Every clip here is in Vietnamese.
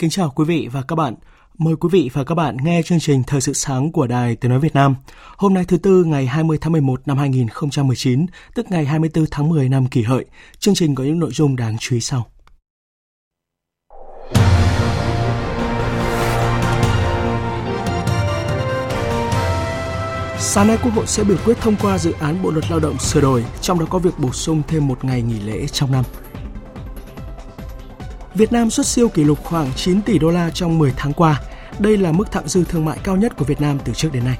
Kính chào quý vị và các bạn. Mời quý vị và các bạn nghe chương trình Thời sự sáng của Đài Tiếng Nói Việt Nam. Hôm nay thứ Tư ngày 20 tháng 11 năm 2019, tức ngày 24 tháng 10 năm kỷ hợi. Chương trình có những nội dung đáng chú ý sau. Sáng nay Quốc hội sẽ biểu quyết thông qua dự án Bộ luật Lao động sửa đổi, trong đó có việc bổ sung thêm một ngày nghỉ lễ trong năm. Việt Nam xuất siêu kỷ lục khoảng 9 tỷ đô la trong 10 tháng qua. Đây là mức thặng dư thương mại cao nhất của Việt Nam từ trước đến nay.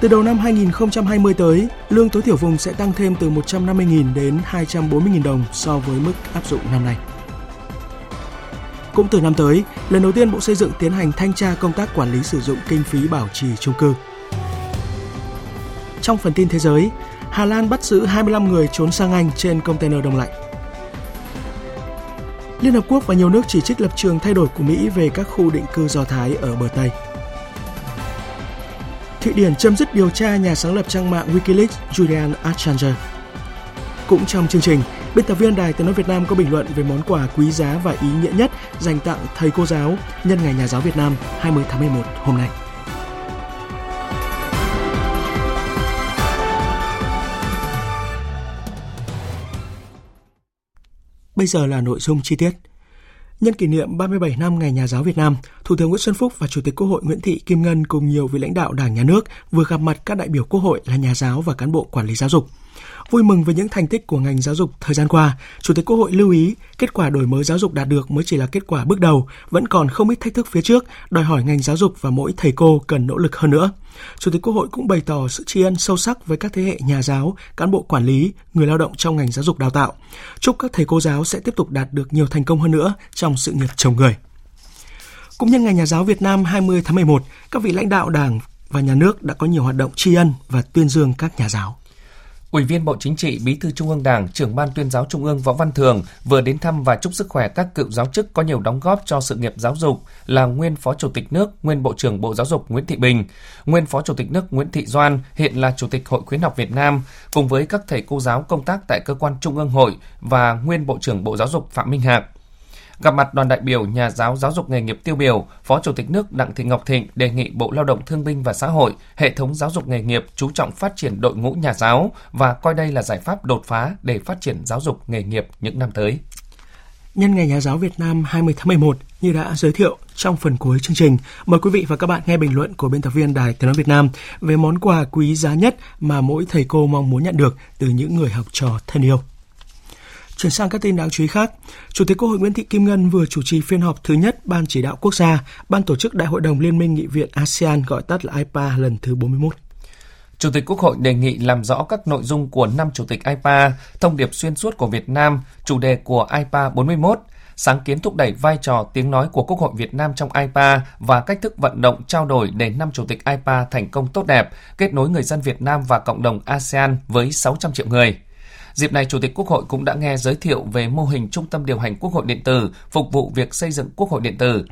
Từ đầu năm 2020 tới, lương tối thiểu vùng sẽ tăng thêm từ 150.000 đến 240.000 đồng so với mức áp dụng năm nay. Cũng từ năm tới, lần đầu tiên Bộ Xây dựng tiến hành thanh tra công tác quản lý sử dụng kinh phí bảo trì chung cư. Trong phần tin thế giới, Hà Lan bắt giữ 25 người trốn sang Anh trên container đông lạnh. Liên Hợp Quốc và nhiều nước chỉ trích lập trường thay đổi của Mỹ về các khu định cư Do Thái ở bờ Tây. Thụy Điển chấm dứt điều tra nhà sáng lập trang mạng Wikileaks Julian Assange. Cũng trong chương trình, biên tập viên Đài Tiếng nói Việt Nam có bình luận về món quà quý giá và ý nghĩa nhất dành tặng thầy cô giáo nhân ngày Nhà giáo Việt Nam 20 tháng 11 hôm nay. Bây giờ là nội dung chi tiết. Nhân kỷ niệm 37 năm Ngày Nhà giáo Việt Nam, Thủ tướng Nguyễn Xuân Phúc và Chủ tịch Quốc hội Nguyễn Thị Kim Ngân cùng nhiều vị lãnh đạo Đảng, Nhà nước vừa gặp mặt các đại biểu Quốc hội là nhà giáo và cán bộ quản lý giáo dục. Vui mừng với những thành tích của ngành giáo dục thời gian qua, Chủ tịch Quốc hội lưu ý kết quả đổi mới giáo dục đạt được mới chỉ là kết quả bước đầu, vẫn còn không ít thách thức phía trước, đòi hỏi ngành giáo dục và mỗi thầy cô cần nỗ lực hơn nữa. Chủ tịch Quốc hội cũng bày tỏ sự tri ân sâu sắc với các thế hệ nhà giáo, cán bộ quản lý, người lao động trong ngành giáo dục đào tạo. Chúc các thầy cô giáo sẽ tiếp tục đạt được nhiều thành công hơn nữa trong sự nghiệp chồng người. Cũng nhân ngày Nhà giáo Việt Nam 20 tháng 11, các vị lãnh đạo Đảng và Nhà nước đã có nhiều hoạt động tri ân và tuyên dương các nhà giáo. Ủy viên Bộ Chính trị, Bí thư Trung ương Đảng, trưởng ban tuyên giáo Trung ương Võ Văn Thường vừa đến thăm và chúc sức khỏe các cựu giáo chức có nhiều đóng góp cho sự nghiệp giáo dục là nguyên Phó Chủ tịch nước, nguyên Bộ trưởng Bộ Giáo dục Nguyễn Thị Bình, nguyên Phó Chủ tịch nước Nguyễn Thị Doan, hiện là Chủ tịch Hội khuyến học Việt Nam, cùng với các thầy cô giáo công tác tại cơ quan Trung ương hội và nguyên Bộ trưởng Bộ Giáo dục Phạm Minh Hạc. Gặp mặt đoàn đại biểu nhà giáo giáo dục nghề nghiệp tiêu biểu, Phó Chủ tịch nước Đặng Thị Ngọc Thịnh đề nghị Bộ Lao động Thương binh và Xã hội, hệ thống giáo dục nghề nghiệp chú trọng phát triển đội ngũ nhà giáo và coi đây là giải pháp đột phá để phát triển giáo dục nghề nghiệp những năm tới. Nhân ngày Nhà giáo Việt Nam 20 tháng 11, như đã giới thiệu trong phần cuối chương trình, mời quý vị và các bạn nghe bình luận của biên tập viên Đài Tiếng nói Việt Nam về món quà quý giá nhất mà mỗi thầy cô mong muốn nhận được từ những người học trò thân yêu. Chuyển sang các tin đáng chú ý khác, Chủ tịch Quốc hội Nguyễn Thị Kim Ngân vừa chủ trì phiên họp thứ nhất Ban chỉ đạo quốc gia, Ban tổ chức Đại hội đồng Liên minh Nghị viện ASEAN gọi tắt là IPA lần thứ 41. Chủ tịch Quốc hội đề nghị làm rõ các nội dung của năm Chủ tịch IPA, thông điệp xuyên suốt của Việt Nam, chủ đề của IPA 41, sáng kiến thúc đẩy vai trò tiếng nói của Quốc hội Việt Nam trong IPA và cách thức vận động trao đổi để năm Chủ tịch IPA thành công tốt đẹp, kết nối người dân Việt Nam và cộng đồng ASEAN với 600 triệu người. Dịp này, Chủ tịch Quốc hội cũng đã nghe giới thiệu về mô hình Trung tâm điều hành Quốc hội điện tử, phục vụ việc xây dựng Quốc hội điện tử.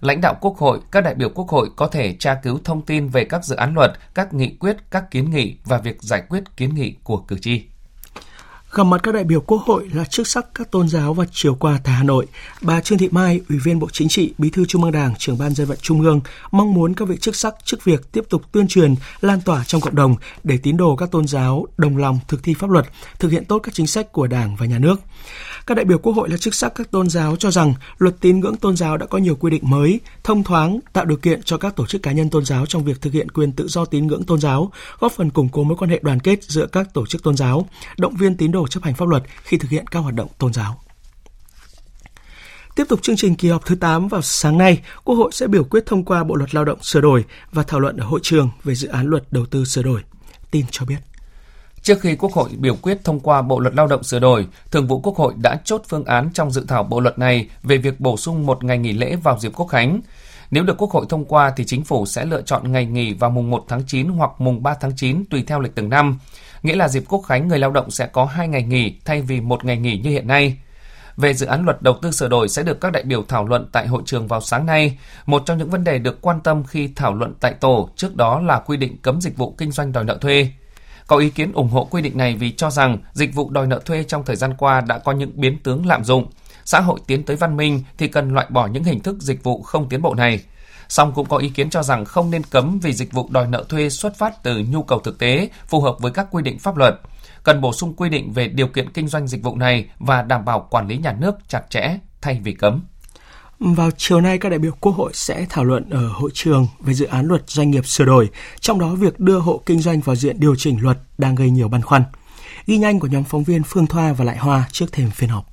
Lãnh đạo Quốc hội, các đại biểu Quốc hội có thể tra cứu thông tin về các dự án luật, các nghị quyết, các kiến nghị và việc giải quyết kiến nghị của cử tri. Gặp mặt các đại biểu Quốc hội là chức sắc các tôn giáo và chiều qua tại Hà Nội, bà Trương Thị Mai, Ủy viên Bộ Chính trị, Bí thư Trung ương Đảng, trưởng ban dân vận Trung ương mong muốn các vị chức sắc chức việc tiếp tục tuyên truyền, lan tỏa trong cộng đồng để tín đồ các tôn giáo đồng lòng thực thi pháp luật, thực hiện tốt các chính sách của Đảng và Nhà nước. Các đại biểu Quốc hội là chức sắc các tôn giáo cho rằng luật tín ngưỡng tôn giáo đã có nhiều quy định mới, thông thoáng, tạo điều kiện cho các tổ chức cá nhân tôn giáo trong việc thực hiện quyền tự do tín ngưỡng tôn giáo, góp phần củng cố mối quan hệ đoàn kết giữa các tổ chức tôn giáo, động viên tín đồ chấp hành pháp luật khi thực hiện các hoạt động tôn giáo. Tiếp tục chương trình kỳ họp thứ 8 vào sáng nay, Quốc hội sẽ biểu quyết thông qua Bộ luật Lao động sửa đổi và thảo luận ở hội trường về dự án luật đầu tư sửa đổi. Tin cho biết. Trước khi Quốc hội biểu quyết thông qua Bộ luật Lao động sửa đổi, Thường vụ Quốc hội đã chốt phương án trong dự thảo bộ luật này về việc bổ sung một ngày nghỉ lễ vào dịp Quốc khánh. Nếu được Quốc hội thông qua thì chính phủ sẽ lựa chọn ngày nghỉ vào mùng 1 tháng 9 hoặc mùng 3 tháng 9 tùy theo lịch từng năm. Nghĩa là dịp Quốc khánh người lao động sẽ có 2 ngày nghỉ thay vì một ngày nghỉ như hiện nay về dự án luật đầu tư sửa đổi sẽ được các đại biểu thảo luận tại hội trường vào sáng nay. Một trong những vấn đề được quan tâm khi thảo luận tại tổ trước đó là quy định cấm dịch vụ kinh doanh đòi nợ thuê. Có ý kiến ủng hộ quy định này vì cho rằng dịch vụ đòi nợ thuê trong thời gian qua đã có những biến tướng lạm dụng. Xã hội tiến tới văn minh thì cần loại bỏ những hình thức dịch vụ không tiến bộ này. Song cũng có ý kiến cho rằng không nên cấm vì dịch vụ đòi nợ thuê xuất phát từ nhu cầu thực tế, phù hợp với các quy định pháp luật cần bổ sung quy định về điều kiện kinh doanh dịch vụ này và đảm bảo quản lý nhà nước chặt chẽ thay vì cấm. Vào chiều nay, các đại biểu Quốc hội sẽ thảo luận ở hội trường về dự án luật doanh nghiệp sửa đổi, trong đó việc đưa hộ kinh doanh vào diện điều chỉnh luật đang gây nhiều băn khoăn. Ghi nhanh của nhóm phóng viên Phương Thoa và Lại Hoa trước thềm phiên họp.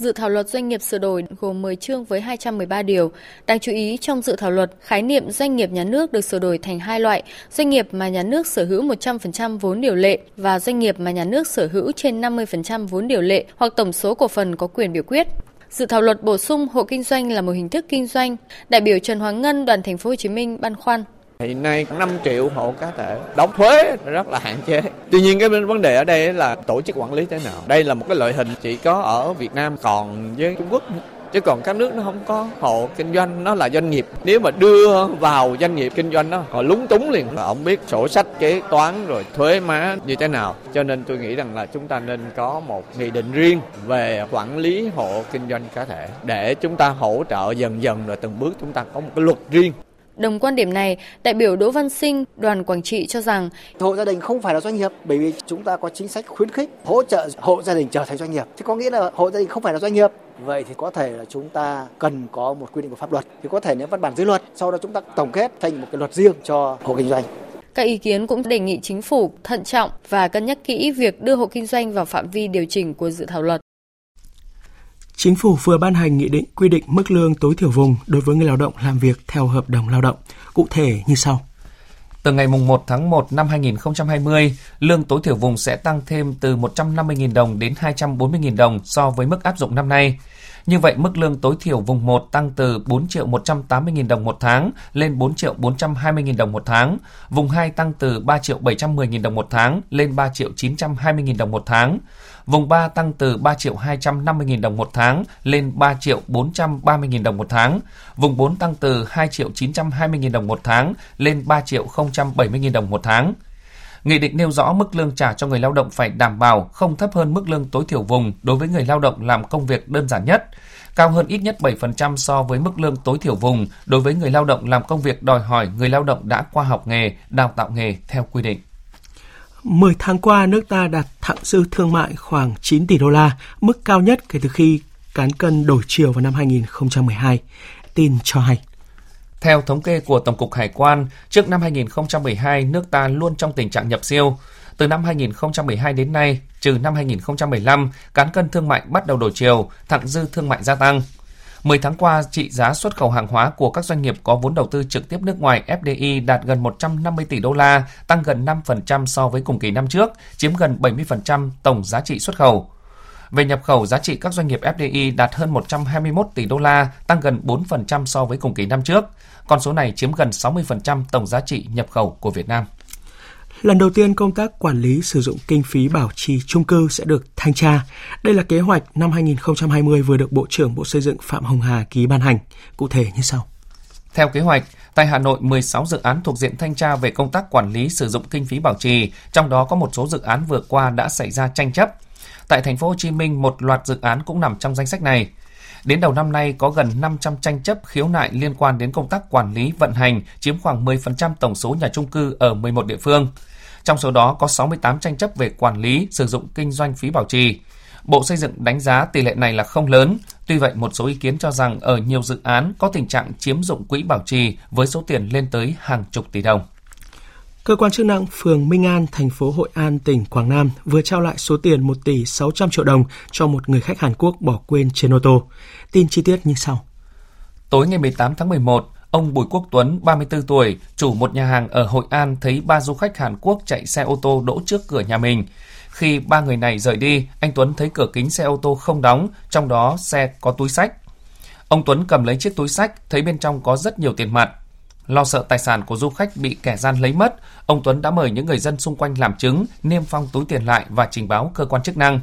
Dự thảo luật doanh nghiệp sửa đổi gồm 10 chương với 213 điều. Đáng chú ý trong dự thảo luật, khái niệm doanh nghiệp nhà nước được sửa đổi thành hai loại, doanh nghiệp mà nhà nước sở hữu 100% vốn điều lệ và doanh nghiệp mà nhà nước sở hữu trên 50% vốn điều lệ hoặc tổng số cổ phần có quyền biểu quyết. Dự thảo luật bổ sung hộ kinh doanh là một hình thức kinh doanh. Đại biểu Trần Hoàng Ngân, đoàn thành phố Hồ Chí Minh băn khoăn Hiện nay 5 triệu hộ cá thể đóng thuế rất là hạn chế. Tuy nhiên cái vấn đề ở đây là tổ chức quản lý thế nào. Đây là một cái loại hình chỉ có ở Việt Nam còn với Trung Quốc chứ còn các nước nó không có. Hộ kinh doanh nó là doanh nghiệp. Nếu mà đưa vào doanh nghiệp kinh doanh đó họ lúng túng liền. Là ông biết sổ sách kế toán rồi thuế má như thế nào. Cho nên tôi nghĩ rằng là chúng ta nên có một nghị định riêng về quản lý hộ kinh doanh cá thể. Để chúng ta hỗ trợ dần dần rồi từng bước chúng ta có một cái luật riêng. Đồng quan điểm này, đại biểu Đỗ Văn Sinh, đoàn Quảng Trị cho rằng hộ gia đình không phải là doanh nghiệp bởi vì chúng ta có chính sách khuyến khích hỗ trợ hộ gia đình trở thành doanh nghiệp. Thì có nghĩa là hộ gia đình không phải là doanh nghiệp. Vậy thì có thể là chúng ta cần có một quy định của pháp luật. Thì có thể nếu văn bản dưới luật, sau đó chúng ta tổng kết thành một cái luật riêng cho hộ kinh doanh. Các ý kiến cũng đề nghị chính phủ thận trọng và cân nhắc kỹ việc đưa hộ kinh doanh vào phạm vi điều chỉnh của dự thảo luật. Chính phủ vừa ban hành nghị định quy định mức lương tối thiểu vùng đối với người lao động làm việc theo hợp đồng lao động. Cụ thể như sau. Từ ngày 1 tháng 1 năm 2020, lương tối thiểu vùng sẽ tăng thêm từ 150.000 đồng đến 240.000 đồng so với mức áp dụng năm nay. Như vậy, mức lương tối thiểu vùng 1 tăng từ 4 triệu 180 000 đồng một tháng lên 4 triệu 420 000 đồng một tháng. Vùng 2 tăng từ 3 triệu 710 000 đồng một tháng lên 3 triệu 920 000 đồng một tháng. Vùng 3 tăng từ 3 triệu 250 000 đồng một tháng lên 3 triệu 430 000 đồng một tháng. Vùng 4 tăng từ 2 triệu 920 000 đồng một tháng lên 3 triệu 070 000 đồng một tháng. Nghị định nêu rõ mức lương trả cho người lao động phải đảm bảo không thấp hơn mức lương tối thiểu vùng đối với người lao động làm công việc đơn giản nhất, cao hơn ít nhất 7% so với mức lương tối thiểu vùng đối với người lao động làm công việc đòi hỏi người lao động đã qua học nghề, đào tạo nghề theo quy định. 10 tháng qua, nước ta đạt thặng dư thương mại khoảng 9 tỷ đô la, mức cao nhất kể từ khi cán cân đổi chiều vào năm 2012. Tin cho hay. Theo thống kê của Tổng cục Hải quan, trước năm 2012, nước ta luôn trong tình trạng nhập siêu. Từ năm 2012 đến nay, trừ năm 2015, cán cân thương mại bắt đầu đổi chiều, thặng dư thương mại gia tăng. 10 tháng qua, trị giá xuất khẩu hàng hóa của các doanh nghiệp có vốn đầu tư trực tiếp nước ngoài FDI đạt gần 150 tỷ đô la, tăng gần 5% so với cùng kỳ năm trước, chiếm gần 70% tổng giá trị xuất khẩu. Về nhập khẩu, giá trị các doanh nghiệp FDI đạt hơn 121 tỷ đô la, tăng gần 4% so với cùng kỳ năm trước. Con số này chiếm gần 60% tổng giá trị nhập khẩu của Việt Nam. Lần đầu tiên công tác quản lý sử dụng kinh phí bảo trì trung cư sẽ được thanh tra. Đây là kế hoạch năm 2020 vừa được Bộ trưởng Bộ Xây dựng Phạm Hồng Hà ký ban hành. Cụ thể như sau. Theo kế hoạch, tại Hà Nội 16 dự án thuộc diện thanh tra về công tác quản lý sử dụng kinh phí bảo trì, trong đó có một số dự án vừa qua đã xảy ra tranh chấp. Tại thành phố Hồ Chí Minh, một loạt dự án cũng nằm trong danh sách này. Đến đầu năm nay có gần 500 tranh chấp khiếu nại liên quan đến công tác quản lý vận hành, chiếm khoảng 10% tổng số nhà trung cư ở 11 địa phương. Trong số đó có 68 tranh chấp về quản lý sử dụng kinh doanh phí bảo trì. Bộ Xây dựng đánh giá tỷ lệ này là không lớn. Tuy vậy, một số ý kiến cho rằng ở nhiều dự án có tình trạng chiếm dụng quỹ bảo trì với số tiền lên tới hàng chục tỷ đồng. Cơ quan chức năng phường Minh An, thành phố Hội An, tỉnh Quảng Nam vừa trao lại số tiền 1 tỷ 600 triệu đồng cho một người khách Hàn Quốc bỏ quên trên ô tô. Tin chi tiết như sau. Tối ngày 18 tháng 11, ông Bùi Quốc Tuấn, 34 tuổi, chủ một nhà hàng ở Hội An thấy ba du khách Hàn Quốc chạy xe ô tô đỗ trước cửa nhà mình. Khi ba người này rời đi, anh Tuấn thấy cửa kính xe ô tô không đóng, trong đó xe có túi sách. Ông Tuấn cầm lấy chiếc túi sách, thấy bên trong có rất nhiều tiền mặt. Lo sợ tài sản của du khách bị kẻ gian lấy mất, ông Tuấn đã mời những người dân xung quanh làm chứng, niêm phong túi tiền lại và trình báo cơ quan chức năng.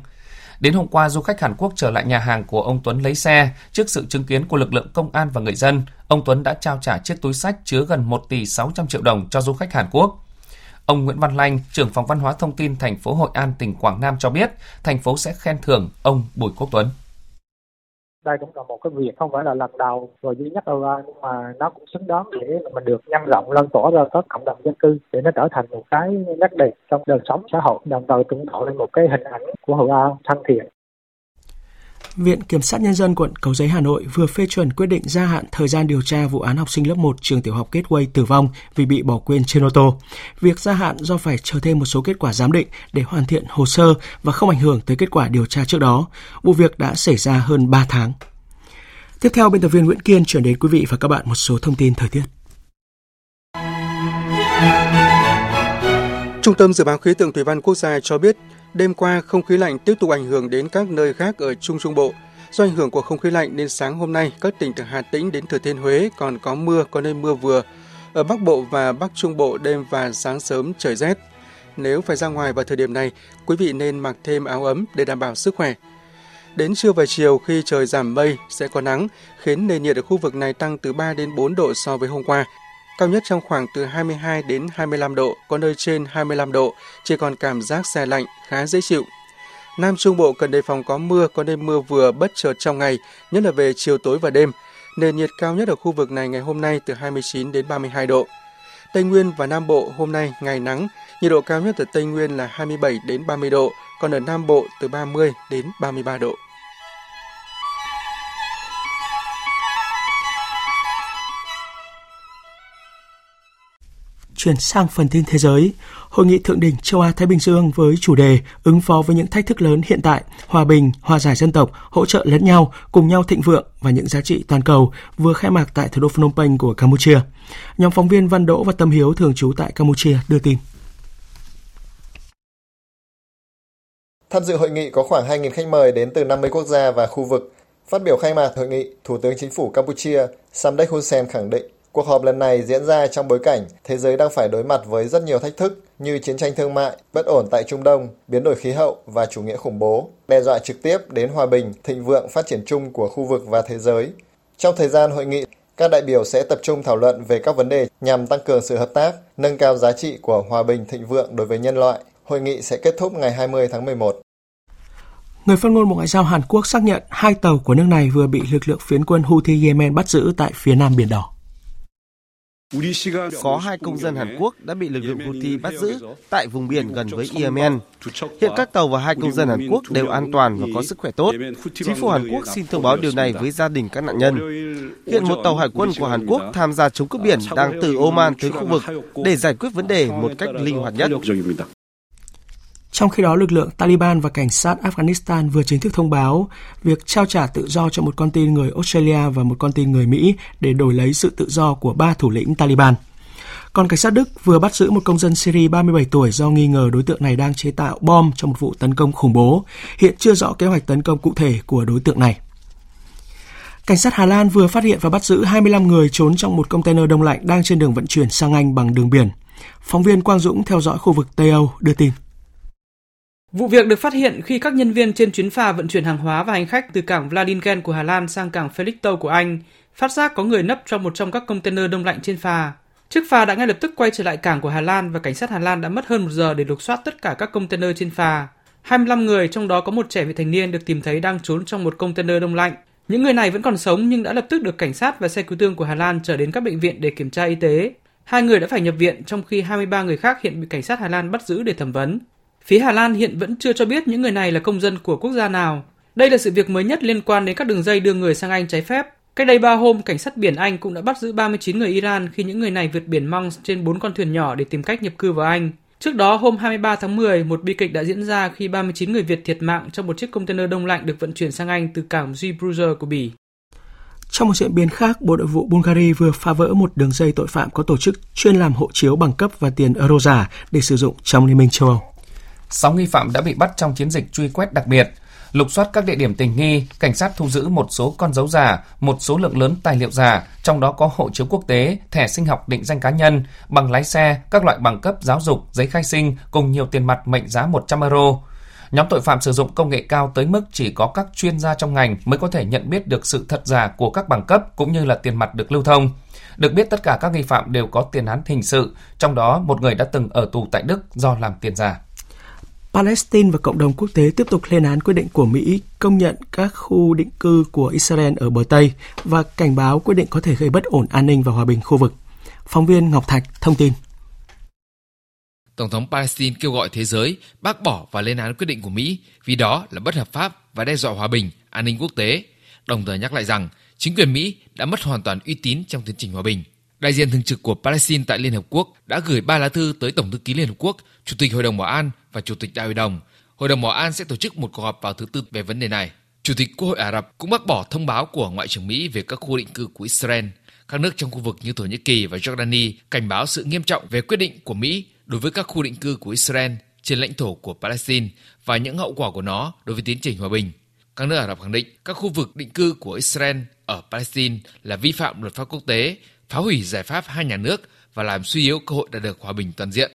Đến hôm qua, du khách Hàn Quốc trở lại nhà hàng của ông Tuấn lấy xe. Trước sự chứng kiến của lực lượng công an và người dân, ông Tuấn đã trao trả chiếc túi sách chứa gần 1 tỷ 600 triệu đồng cho du khách Hàn Quốc. Ông Nguyễn Văn Lanh, trưởng phòng văn hóa thông tin thành phố Hội An, tỉnh Quảng Nam cho biết, thành phố sẽ khen thưởng ông Bùi Quốc Tuấn đây cũng là một cái việc không phải là lần đầu rồi duy nhất đâu nhưng mà nó cũng xứng đáng để mình được nhân rộng lan tỏa ra các cộng đồng dân cư để nó trở thành một cái nét đẹp trong đời sống xã hội, đồng thời cũng tạo lên một cái hình ảnh của Hội An thân thiện. Viện Kiểm sát Nhân dân quận Cầu Giấy Hà Nội vừa phê chuẩn quyết định gia hạn thời gian điều tra vụ án học sinh lớp 1 trường tiểu học Gateway tử vong vì bị bỏ quên trên ô tô. Việc gia hạn do phải chờ thêm một số kết quả giám định để hoàn thiện hồ sơ và không ảnh hưởng tới kết quả điều tra trước đó. Vụ việc đã xảy ra hơn 3 tháng. Tiếp theo, biên tập viên Nguyễn Kiên chuyển đến quý vị và các bạn một số thông tin thời tiết. Trung tâm Dự báo Khí tượng Thủy văn Quốc gia cho biết, Đêm qua, không khí lạnh tiếp tục ảnh hưởng đến các nơi khác ở Trung Trung Bộ. Do ảnh hưởng của không khí lạnh nên sáng hôm nay, các tỉnh từ Hà Tĩnh đến Thừa Thiên Huế còn có mưa, có nơi mưa vừa. Ở Bắc Bộ và Bắc Trung Bộ đêm và sáng sớm trời rét. Nếu phải ra ngoài vào thời điểm này, quý vị nên mặc thêm áo ấm để đảm bảo sức khỏe. Đến trưa và chiều khi trời giảm mây sẽ có nắng, khiến nền nhiệt ở khu vực này tăng từ 3 đến 4 độ so với hôm qua cao nhất trong khoảng từ 22 đến 25 độ, có nơi trên 25 độ, chỉ còn cảm giác xe lạnh, khá dễ chịu. Nam Trung Bộ cần đề phòng có mưa, có nơi mưa vừa bất chợt trong ngày, nhất là về chiều tối và đêm. Nền nhiệt cao nhất ở khu vực này ngày hôm nay từ 29 đến 32 độ. Tây Nguyên và Nam Bộ hôm nay ngày nắng, nhiệt độ cao nhất ở Tây Nguyên là 27 đến 30 độ, còn ở Nam Bộ từ 30 đến 33 độ. Chuyển sang phần tin thế giới, Hội nghị thượng đỉnh châu Á Thái Bình Dương với chủ đề ứng phó với những thách thức lớn hiện tại, hòa bình, hòa giải dân tộc, hỗ trợ lẫn nhau, cùng nhau thịnh vượng và những giá trị toàn cầu vừa khai mạc tại thủ đô Phnom Penh của Campuchia. Nhóm phóng viên Văn Đỗ và Tâm Hiếu thường trú tại Campuchia đưa tin. Tham dự hội nghị có khoảng 2.000 khách mời đến từ 50 quốc gia và khu vực. Phát biểu khai mạc hội nghị, Thủ tướng Chính phủ Campuchia Samdech Hun Sen khẳng định Cuộc họp lần này diễn ra trong bối cảnh thế giới đang phải đối mặt với rất nhiều thách thức như chiến tranh thương mại, bất ổn tại Trung Đông, biến đổi khí hậu và chủ nghĩa khủng bố, đe dọa trực tiếp đến hòa bình, thịnh vượng phát triển chung của khu vực và thế giới. Trong thời gian hội nghị, các đại biểu sẽ tập trung thảo luận về các vấn đề nhằm tăng cường sự hợp tác, nâng cao giá trị của hòa bình thịnh vượng đối với nhân loại. Hội nghị sẽ kết thúc ngày 20 tháng 11. Người phát ngôn Bộ Ngoại giao Hàn Quốc xác nhận hai tàu của nước này vừa bị lực lượng phiến quân Houthi Yemen bắt giữ tại phía nam Biển Đỏ. Có hai công dân Hàn Quốc đã bị lực lượng Houthi bắt giữ tại vùng biển gần với Yemen. Hiện các tàu và hai công dân Hàn Quốc đều an toàn và có sức khỏe tốt. Chính phủ Hàn Quốc xin thông báo điều này với gia đình các nạn nhân. Hiện một tàu hải quân của Hàn Quốc tham gia chống cướp biển đang từ Oman tới khu vực để giải quyết vấn đề một cách linh hoạt nhất. Trong khi đó, lực lượng Taliban và cảnh sát Afghanistan vừa chính thức thông báo việc trao trả tự do cho một con tin người Australia và một con tin người Mỹ để đổi lấy sự tự do của ba thủ lĩnh Taliban. Còn cảnh sát Đức vừa bắt giữ một công dân Syria 37 tuổi do nghi ngờ đối tượng này đang chế tạo bom trong một vụ tấn công khủng bố. Hiện chưa rõ kế hoạch tấn công cụ thể của đối tượng này. Cảnh sát Hà Lan vừa phát hiện và bắt giữ 25 người trốn trong một container đông lạnh đang trên đường vận chuyển sang Anh bằng đường biển. Phóng viên Quang Dũng theo dõi khu vực Tây Âu đưa tin. Vụ việc được phát hiện khi các nhân viên trên chuyến phà vận chuyển hàng hóa và hành khách từ cảng Vladingen của Hà Lan sang cảng Felixstowe của Anh phát giác có người nấp trong một trong các container đông lạnh trên phà. Chiếc phà đã ngay lập tức quay trở lại cảng của Hà Lan và cảnh sát Hà Lan đã mất hơn một giờ để lục soát tất cả các container trên phà. 25 người, trong đó có một trẻ vị thành niên được tìm thấy đang trốn trong một container đông lạnh. Những người này vẫn còn sống nhưng đã lập tức được cảnh sát và xe cứu thương của Hà Lan trở đến các bệnh viện để kiểm tra y tế. Hai người đã phải nhập viện trong khi 23 người khác hiện bị cảnh sát Hà Lan bắt giữ để thẩm vấn. Phía Hà Lan hiện vẫn chưa cho biết những người này là công dân của quốc gia nào. Đây là sự việc mới nhất liên quan đến các đường dây đưa người sang Anh trái phép. Cách đây 3 hôm, cảnh sát biển Anh cũng đã bắt giữ 39 người Iran khi những người này vượt biển Mong trên 4 con thuyền nhỏ để tìm cách nhập cư vào Anh. Trước đó, hôm 23 tháng 10, một bi kịch đã diễn ra khi 39 người Việt thiệt mạng trong một chiếc container đông lạnh được vận chuyển sang Anh từ cảng Zeebrugge của Bỉ. Trong một diễn biến khác, Bộ Nội vụ Bulgaria vừa phá vỡ một đường dây tội phạm có tổ chức chuyên làm hộ chiếu bằng cấp và tiền euro giả để sử dụng trong Liên minh châu Âu. Sáu nghi phạm đã bị bắt trong chiến dịch truy quét đặc biệt. Lục soát các địa điểm tình nghi, cảnh sát thu giữ một số con dấu giả, một số lượng lớn tài liệu giả, trong đó có hộ chiếu quốc tế, thẻ sinh học định danh cá nhân, bằng lái xe, các loại bằng cấp giáo dục, giấy khai sinh cùng nhiều tiền mặt mệnh giá 100 euro. Nhóm tội phạm sử dụng công nghệ cao tới mức chỉ có các chuyên gia trong ngành mới có thể nhận biết được sự thật giả của các bằng cấp cũng như là tiền mặt được lưu thông. Được biết tất cả các nghi phạm đều có tiền án hình sự, trong đó một người đã từng ở tù tại Đức do làm tiền giả. Palestine và cộng đồng quốc tế tiếp tục lên án quyết định của Mỹ công nhận các khu định cư của Israel ở bờ Tây và cảnh báo quyết định có thể gây bất ổn an ninh và hòa bình khu vực. Phóng viên Ngọc Thạch thông tin. Tổng thống Palestine kêu gọi thế giới bác bỏ và lên án quyết định của Mỹ vì đó là bất hợp pháp và đe dọa hòa bình, an ninh quốc tế, đồng thời nhắc lại rằng chính quyền Mỹ đã mất hoàn toàn uy tín trong tiến trình hòa bình. Đại diện thường trực của Palestine tại Liên Hợp Quốc đã gửi ba lá thư tới Tổng thư ký Liên Hợp Quốc, Chủ tịch Hội đồng Bảo an và Chủ tịch Đại hội đồng. Hội đồng Bảo an sẽ tổ chức một cuộc họp vào thứ Tư về vấn đề này. Chủ tịch Quốc hội Ả Rập cũng bác bỏ thông báo của Ngoại trưởng Mỹ về các khu định cư của Israel. Các nước trong khu vực như Thổ Nhĩ Kỳ và Jordani cảnh báo sự nghiêm trọng về quyết định của Mỹ đối với các khu định cư của Israel trên lãnh thổ của Palestine và những hậu quả của nó đối với tiến trình hòa bình. Các nước Ả Rập khẳng định các khu vực định cư của Israel ở Palestine là vi phạm luật pháp quốc tế, phá hủy giải pháp hai nhà nước và làm suy yếu cơ hội đạt được hòa bình toàn diện.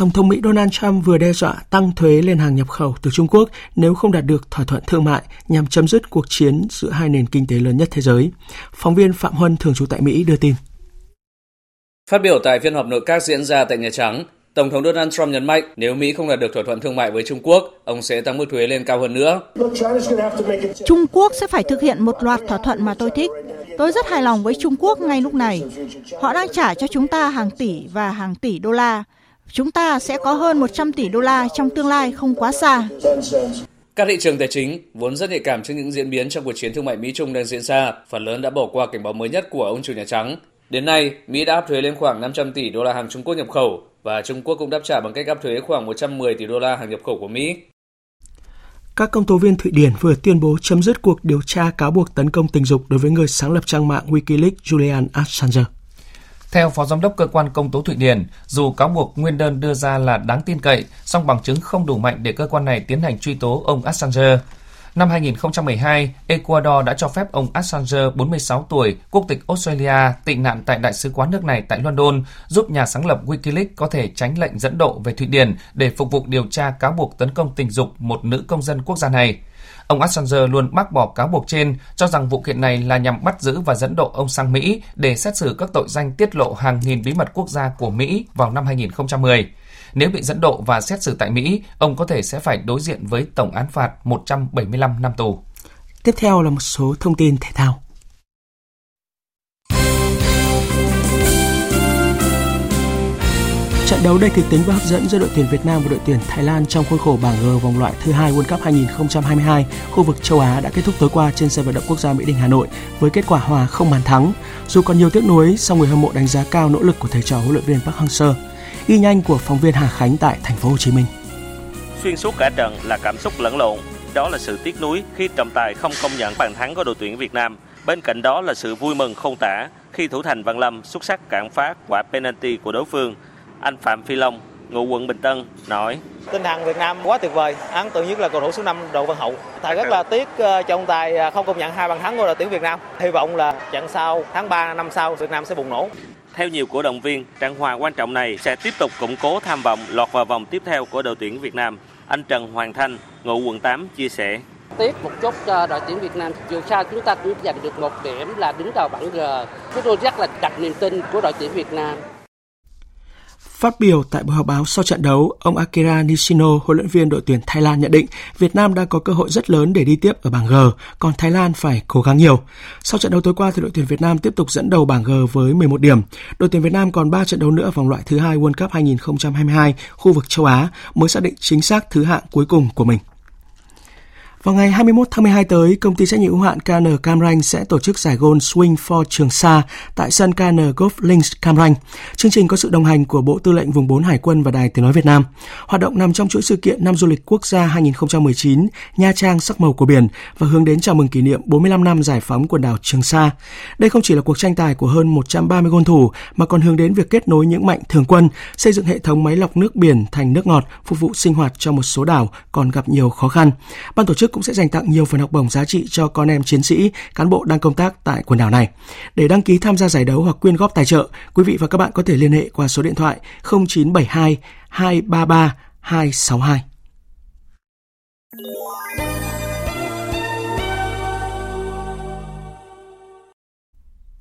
Tổng thống Mỹ Donald Trump vừa đe dọa tăng thuế lên hàng nhập khẩu từ Trung Quốc nếu không đạt được thỏa thuận thương mại nhằm chấm dứt cuộc chiến giữa hai nền kinh tế lớn nhất thế giới. Phóng viên Phạm Huân thường trú tại Mỹ đưa tin. Phát biểu tại phiên họp nội các diễn ra tại Nhà Trắng, Tổng thống Donald Trump nhấn mạnh nếu Mỹ không đạt được thỏa thuận thương mại với Trung Quốc, ông sẽ tăng mức thuế lên cao hơn nữa. Trung Quốc sẽ phải thực hiện một loạt thỏa thuận mà tôi thích. Tôi rất hài lòng với Trung Quốc ngay lúc này. Họ đang trả cho chúng ta hàng tỷ và hàng tỷ đô la. Chúng ta sẽ có hơn 100 tỷ đô la trong tương lai không quá xa. Các thị trường tài chính vốn rất nhạy cảm trước những diễn biến trong cuộc chiến thương mại Mỹ-Trung đang diễn ra, phần lớn đã bỏ qua cảnh báo mới nhất của ông chủ Nhà Trắng. Đến nay, Mỹ đã áp thuế lên khoảng 500 tỷ đô la hàng Trung Quốc nhập khẩu và Trung Quốc cũng đáp trả bằng cách áp thuế khoảng 110 tỷ đô la hàng nhập khẩu của Mỹ. Các công tố viên Thụy Điển vừa tuyên bố chấm dứt cuộc điều tra cáo buộc tấn công tình dục đối với người sáng lập trang mạng Wikileaks Julian Assange. Theo Phó Giám đốc Cơ quan Công tố Thụy Điển, dù cáo buộc nguyên đơn đưa ra là đáng tin cậy, song bằng chứng không đủ mạnh để cơ quan này tiến hành truy tố ông Assange. Năm 2012, Ecuador đã cho phép ông Assange, 46 tuổi, quốc tịch Australia, tị nạn tại Đại sứ quán nước này tại London, giúp nhà sáng lập Wikileaks có thể tránh lệnh dẫn độ về Thụy Điển để phục vụ điều tra cáo buộc tấn công tình dục một nữ công dân quốc gia này. Ông Assange luôn bác bỏ cáo buộc trên, cho rằng vụ kiện này là nhằm bắt giữ và dẫn độ ông sang Mỹ để xét xử các tội danh tiết lộ hàng nghìn bí mật quốc gia của Mỹ vào năm 2010. Nếu bị dẫn độ và xét xử tại Mỹ, ông có thể sẽ phải đối diện với tổng án phạt 175 năm tù. Tiếp theo là một số thông tin thể thao. Trận đấu đầy kịch tính và hấp dẫn giữa đội tuyển Việt Nam và đội tuyển Thái Lan trong khuôn khổ bảng G vòng loại thứ hai World Cup 2022 khu vực châu Á đã kết thúc tối qua trên sân vận động quốc gia Mỹ Đình Hà Nội với kết quả hòa không bàn thắng. Dù còn nhiều tiếc nuối, song người hâm mộ đánh giá cao nỗ lực của thầy trò huấn luyện viên Park Hang-seo. Ghi nhanh của phóng viên Hà Khánh tại thành phố Hồ Chí Minh. Xuyên suốt cả trận là cảm xúc lẫn lộn, đó là sự tiếc nuối khi trọng tài không công nhận bàn thắng của đội tuyển Việt Nam. Bên cạnh đó là sự vui mừng không tả khi thủ thành Văn Lâm xuất sắc cản phá quả penalty của đối phương. Anh Phạm Phi Long, ngụ quận Bình Tân nói tinh thần Việt Nam quá tuyệt vời ấn tượng nhất là cầu thủ số 5 Đỗ Văn Hậu thầy rất là tiếc cho ông tài không công nhận hai bàn thắng của đội tuyển Việt Nam hy vọng là trận sau tháng 3 năm sau Việt Nam sẽ bùng nổ theo nhiều cổ động viên, trận hòa quan trọng này sẽ tiếp tục củng cố tham vọng lọt vào vòng tiếp theo của đội tuyển Việt Nam. Anh Trần Hoàng Thanh, ngụ quận 8 chia sẻ. Tiếc một chút cho đội tuyển Việt Nam, dù sao chúng ta cũng giành được một điểm là đứng đầu bảng G. Chúng tôi rất là đặt niềm tin của đội tuyển Việt Nam. Phát biểu tại buổi họp báo sau trận đấu, ông Akira Nishino, huấn luyện viên đội tuyển Thái Lan nhận định Việt Nam đang có cơ hội rất lớn để đi tiếp ở bảng G, còn Thái Lan phải cố gắng nhiều. Sau trận đấu tối qua thì đội tuyển Việt Nam tiếp tục dẫn đầu bảng G với 11 điểm. Đội tuyển Việt Nam còn 3 trận đấu nữa ở vòng loại thứ hai World Cup 2022 khu vực châu Á mới xác định chính xác thứ hạng cuối cùng của mình. Vào ngày 21 tháng 12 tới, công ty trách nhiệm hữu hạn KN Cam Ranh sẽ tổ chức giải gôn Swing for Trường Sa tại sân KN Golf Links Cam Ranh. Chương trình có sự đồng hành của Bộ Tư lệnh Vùng 4 Hải quân và Đài Tiếng nói Việt Nam. Hoạt động nằm trong chuỗi sự kiện năm du lịch quốc gia 2019 Nha Trang sắc màu của biển và hướng đến chào mừng kỷ niệm 45 năm giải phóng quần đảo Trường Sa. Đây không chỉ là cuộc tranh tài của hơn 130 gôn thủ mà còn hướng đến việc kết nối những mạnh thường quân, xây dựng hệ thống máy lọc nước biển thành nước ngọt phục vụ sinh hoạt cho một số đảo còn gặp nhiều khó khăn. Ban tổ chức cũng sẽ dành tặng nhiều phần học bổng giá trị cho con em chiến sĩ, cán bộ đang công tác tại quần đảo này. Để đăng ký tham gia giải đấu hoặc quyên góp tài trợ, quý vị và các bạn có thể liên hệ qua số điện thoại 0972 233 262.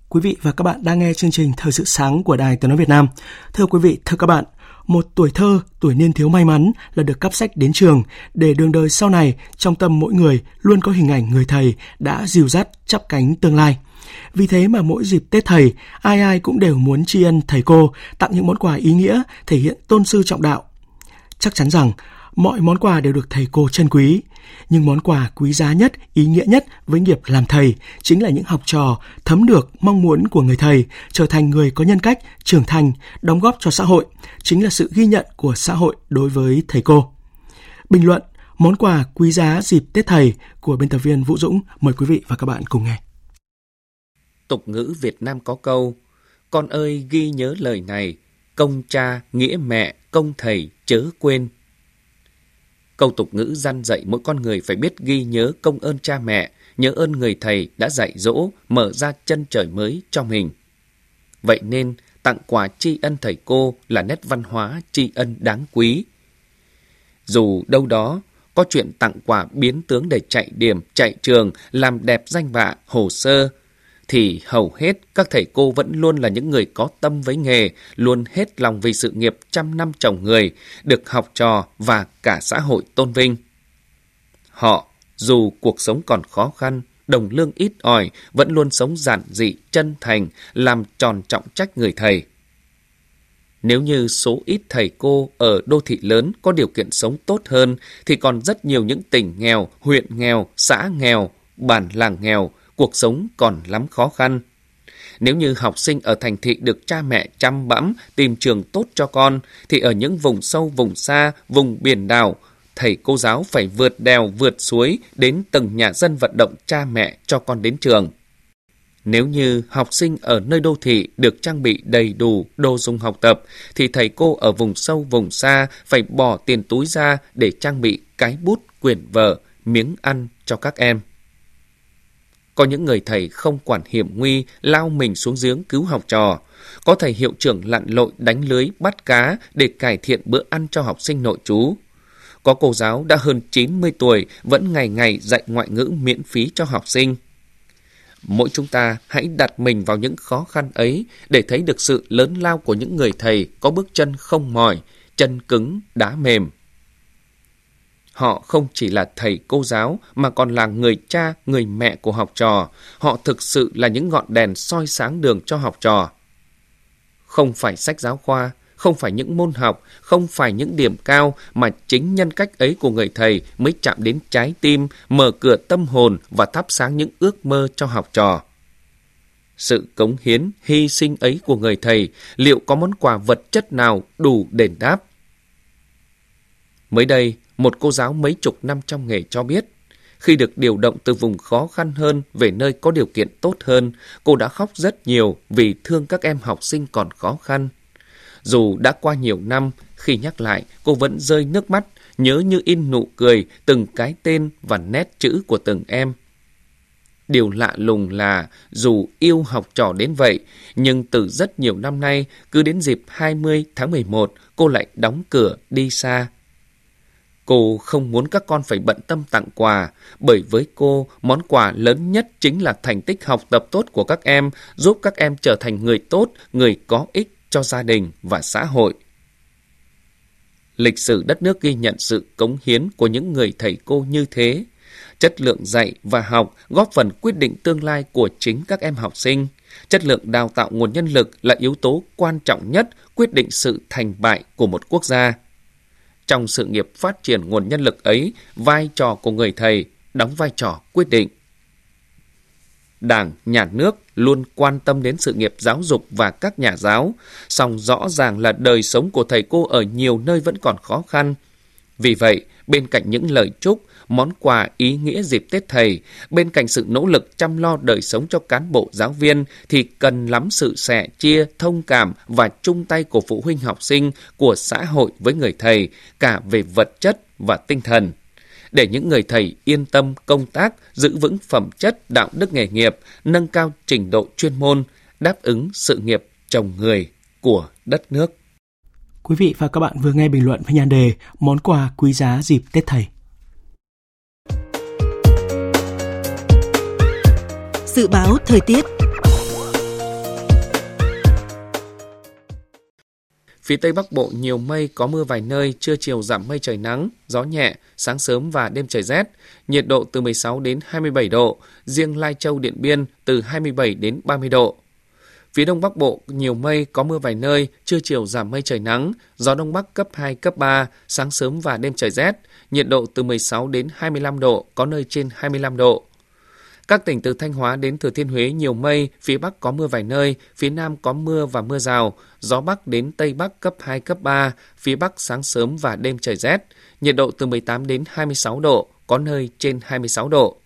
Quý vị và các bạn đang nghe chương trình Thời sự sáng của Đài Tiếng nói Việt Nam. Thưa quý vị, thưa các bạn, một tuổi thơ, tuổi niên thiếu may mắn là được cắp sách đến trường để đường đời sau này trong tâm mỗi người luôn có hình ảnh người thầy đã dìu dắt chắp cánh tương lai. Vì thế mà mỗi dịp Tết thầy, ai ai cũng đều muốn tri ân thầy cô, tặng những món quà ý nghĩa, thể hiện tôn sư trọng đạo. Chắc chắn rằng mọi món quà đều được thầy cô trân quý, nhưng món quà quý giá nhất, ý nghĩa nhất với nghiệp làm thầy chính là những học trò thấm được mong muốn của người thầy trở thành người có nhân cách, trưởng thành, đóng góp cho xã hội, chính là sự ghi nhận của xã hội đối với thầy cô. Bình luận món quà quý giá dịp Tết thầy của biên tập viên Vũ Dũng mời quý vị và các bạn cùng nghe. Tục ngữ Việt Nam có câu Con ơi ghi nhớ lời này, công cha, nghĩa mẹ, công thầy chớ quên Câu tục ngữ gian dạy mỗi con người phải biết ghi nhớ công ơn cha mẹ, nhớ ơn người thầy đã dạy dỗ, mở ra chân trời mới cho mình. Vậy nên, tặng quà tri ân thầy cô là nét văn hóa tri ân đáng quý. Dù đâu đó có chuyện tặng quà biến tướng để chạy điểm, chạy trường, làm đẹp danh bạ, hồ sơ, thì hầu hết các thầy cô vẫn luôn là những người có tâm với nghề, luôn hết lòng vì sự nghiệp trăm năm chồng người, được học trò và cả xã hội tôn vinh. Họ, dù cuộc sống còn khó khăn, đồng lương ít ỏi, vẫn luôn sống giản dị, chân thành, làm tròn trọng trách người thầy. Nếu như số ít thầy cô ở đô thị lớn có điều kiện sống tốt hơn, thì còn rất nhiều những tỉnh nghèo, huyện nghèo, xã nghèo, bản làng nghèo cuộc sống còn lắm khó khăn. Nếu như học sinh ở thành thị được cha mẹ chăm bẵm tìm trường tốt cho con, thì ở những vùng sâu, vùng xa, vùng biển đảo, thầy cô giáo phải vượt đèo, vượt suối đến từng nhà dân vận động cha mẹ cho con đến trường. Nếu như học sinh ở nơi đô thị được trang bị đầy đủ đồ dùng học tập, thì thầy cô ở vùng sâu, vùng xa phải bỏ tiền túi ra để trang bị cái bút, quyển vở, miếng ăn cho các em. Có những người thầy không quản hiểm nguy, lao mình xuống giếng cứu học trò. Có thầy hiệu trưởng lặn lội đánh lưới bắt cá để cải thiện bữa ăn cho học sinh nội trú. Có cô giáo đã hơn 90 tuổi vẫn ngày ngày dạy ngoại ngữ miễn phí cho học sinh. Mỗi chúng ta hãy đặt mình vào những khó khăn ấy để thấy được sự lớn lao của những người thầy có bước chân không mỏi, chân cứng, đá mềm. Họ không chỉ là thầy cô giáo mà còn là người cha, người mẹ của học trò. Họ thực sự là những ngọn đèn soi sáng đường cho học trò. Không phải sách giáo khoa, không phải những môn học, không phải những điểm cao mà chính nhân cách ấy của người thầy mới chạm đến trái tim, mở cửa tâm hồn và thắp sáng những ước mơ cho học trò. Sự cống hiến, hy sinh ấy của người thầy liệu có món quà vật chất nào đủ đền đáp? Mới đây, một cô giáo mấy chục năm trong nghề cho biết, khi được điều động từ vùng khó khăn hơn về nơi có điều kiện tốt hơn, cô đã khóc rất nhiều vì thương các em học sinh còn khó khăn. Dù đã qua nhiều năm, khi nhắc lại, cô vẫn rơi nước mắt, nhớ như in nụ cười từng cái tên và nét chữ của từng em. Điều lạ lùng là dù yêu học trò đến vậy, nhưng từ rất nhiều năm nay, cứ đến dịp 20 tháng 11, cô lại đóng cửa đi xa Cô không muốn các con phải bận tâm tặng quà, bởi với cô, món quà lớn nhất chính là thành tích học tập tốt của các em, giúp các em trở thành người tốt, người có ích cho gia đình và xã hội. Lịch sử đất nước ghi nhận sự cống hiến của những người thầy cô như thế. Chất lượng dạy và học góp phần quyết định tương lai của chính các em học sinh. Chất lượng đào tạo nguồn nhân lực là yếu tố quan trọng nhất quyết định sự thành bại của một quốc gia. Trong sự nghiệp phát triển nguồn nhân lực ấy, vai trò của người thầy đóng vai trò quyết định. Đảng, Nhà nước luôn quan tâm đến sự nghiệp giáo dục và các nhà giáo, song rõ ràng là đời sống của thầy cô ở nhiều nơi vẫn còn khó khăn. Vì vậy, bên cạnh những lời chúc, món quà ý nghĩa dịp Tết Thầy, bên cạnh sự nỗ lực chăm lo đời sống cho cán bộ giáo viên thì cần lắm sự sẻ chia, thông cảm và chung tay của phụ huynh học sinh, của xã hội với người thầy, cả về vật chất và tinh thần để những người thầy yên tâm công tác, giữ vững phẩm chất đạo đức nghề nghiệp, nâng cao trình độ chuyên môn, đáp ứng sự nghiệp chồng người của đất nước. Quý vị và các bạn vừa nghe bình luận với nhan đề Món quà quý giá dịp Tết Thầy. Dự báo thời tiết Phía Tây Bắc Bộ nhiều mây, có mưa vài nơi, trưa chiều giảm mây trời nắng, gió nhẹ, sáng sớm và đêm trời rét, nhiệt độ từ 16 đến 27 độ, riêng Lai Châu Điện Biên từ 27 đến 30 độ. Phía Đông Bắc Bộ nhiều mây, có mưa vài nơi, trưa chiều giảm mây trời nắng, gió Đông Bắc cấp 2, cấp 3, sáng sớm và đêm trời rét, nhiệt độ từ 16 đến 25 độ, có nơi trên 25 độ. Các tỉnh từ Thanh Hóa đến Thừa Thiên Huế nhiều mây, phía Bắc có mưa vài nơi, phía Nam có mưa và mưa rào, gió Bắc đến Tây Bắc cấp 2, cấp 3, phía Bắc sáng sớm và đêm trời rét, nhiệt độ từ 18 đến 26 độ, có nơi trên 26 độ.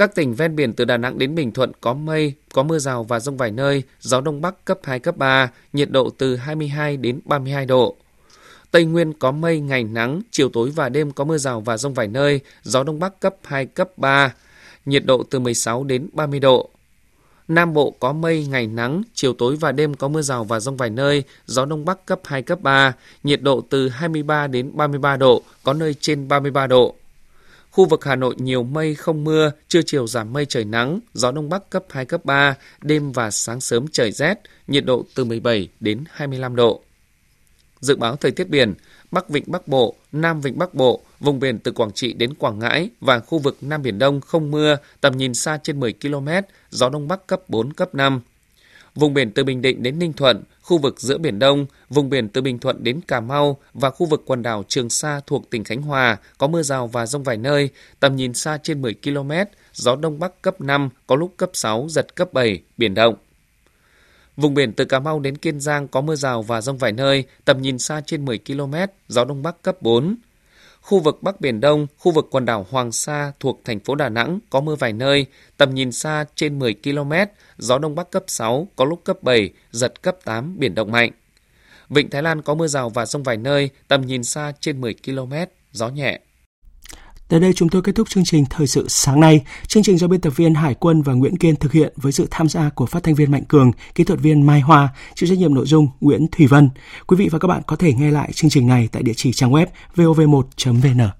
Các tỉnh ven biển từ Đà Nẵng đến Bình Thuận có mây, có mưa rào và rông vài nơi, gió Đông Bắc cấp 2, cấp 3, nhiệt độ từ 22 đến 32 độ. Tây Nguyên có mây, ngày nắng, chiều tối và đêm có mưa rào và rông vài nơi, gió Đông Bắc cấp 2, cấp 3, nhiệt độ từ 16 đến 30 độ. Nam Bộ có mây, ngày nắng, chiều tối và đêm có mưa rào và rông vài nơi, gió Đông Bắc cấp 2, cấp 3, nhiệt độ từ 23 đến 33 độ, có nơi trên 33 độ. Khu vực Hà Nội nhiều mây không mưa, trưa chiều giảm mây trời nắng, gió Đông Bắc cấp 2, cấp 3, đêm và sáng sớm trời rét, nhiệt độ từ 17 đến 25 độ. Dự báo thời tiết biển, Bắc Vịnh Bắc Bộ, Nam Vịnh Bắc Bộ, vùng biển từ Quảng Trị đến Quảng Ngãi và khu vực Nam Biển Đông không mưa, tầm nhìn xa trên 10 km, gió Đông Bắc cấp 4, cấp 5. Vùng biển từ Bình Định đến Ninh Thuận, khu vực giữa Biển Đông, vùng biển từ Bình Thuận đến Cà Mau và khu vực quần đảo Trường Sa thuộc tỉnh Khánh Hòa có mưa rào và rông vài nơi, tầm nhìn xa trên 10 km, gió Đông Bắc cấp 5, có lúc cấp 6, giật cấp 7, biển động. Vùng biển từ Cà Mau đến Kiên Giang có mưa rào và rông vài nơi, tầm nhìn xa trên 10 km, gió Đông Bắc cấp 4. Khu vực Bắc Biển Đông, khu vực quần đảo Hoàng Sa thuộc thành phố Đà Nẵng có mưa vài nơi, tầm nhìn xa trên 10 km, gió Đông Bắc cấp 6, có lúc cấp 7, giật cấp 8, biển động mạnh. Vịnh Thái Lan có mưa rào và rông vài nơi, tầm nhìn xa trên 10 km, gió nhẹ. Tới đây chúng tôi kết thúc chương trình Thời sự sáng nay. Chương trình do biên tập viên Hải quân và Nguyễn Kiên thực hiện với sự tham gia của phát thanh viên Mạnh Cường, kỹ thuật viên Mai Hoa, chịu trách nhiệm nội dung Nguyễn Thủy Vân. Quý vị và các bạn có thể nghe lại chương trình này tại địa chỉ trang web vov1.vn.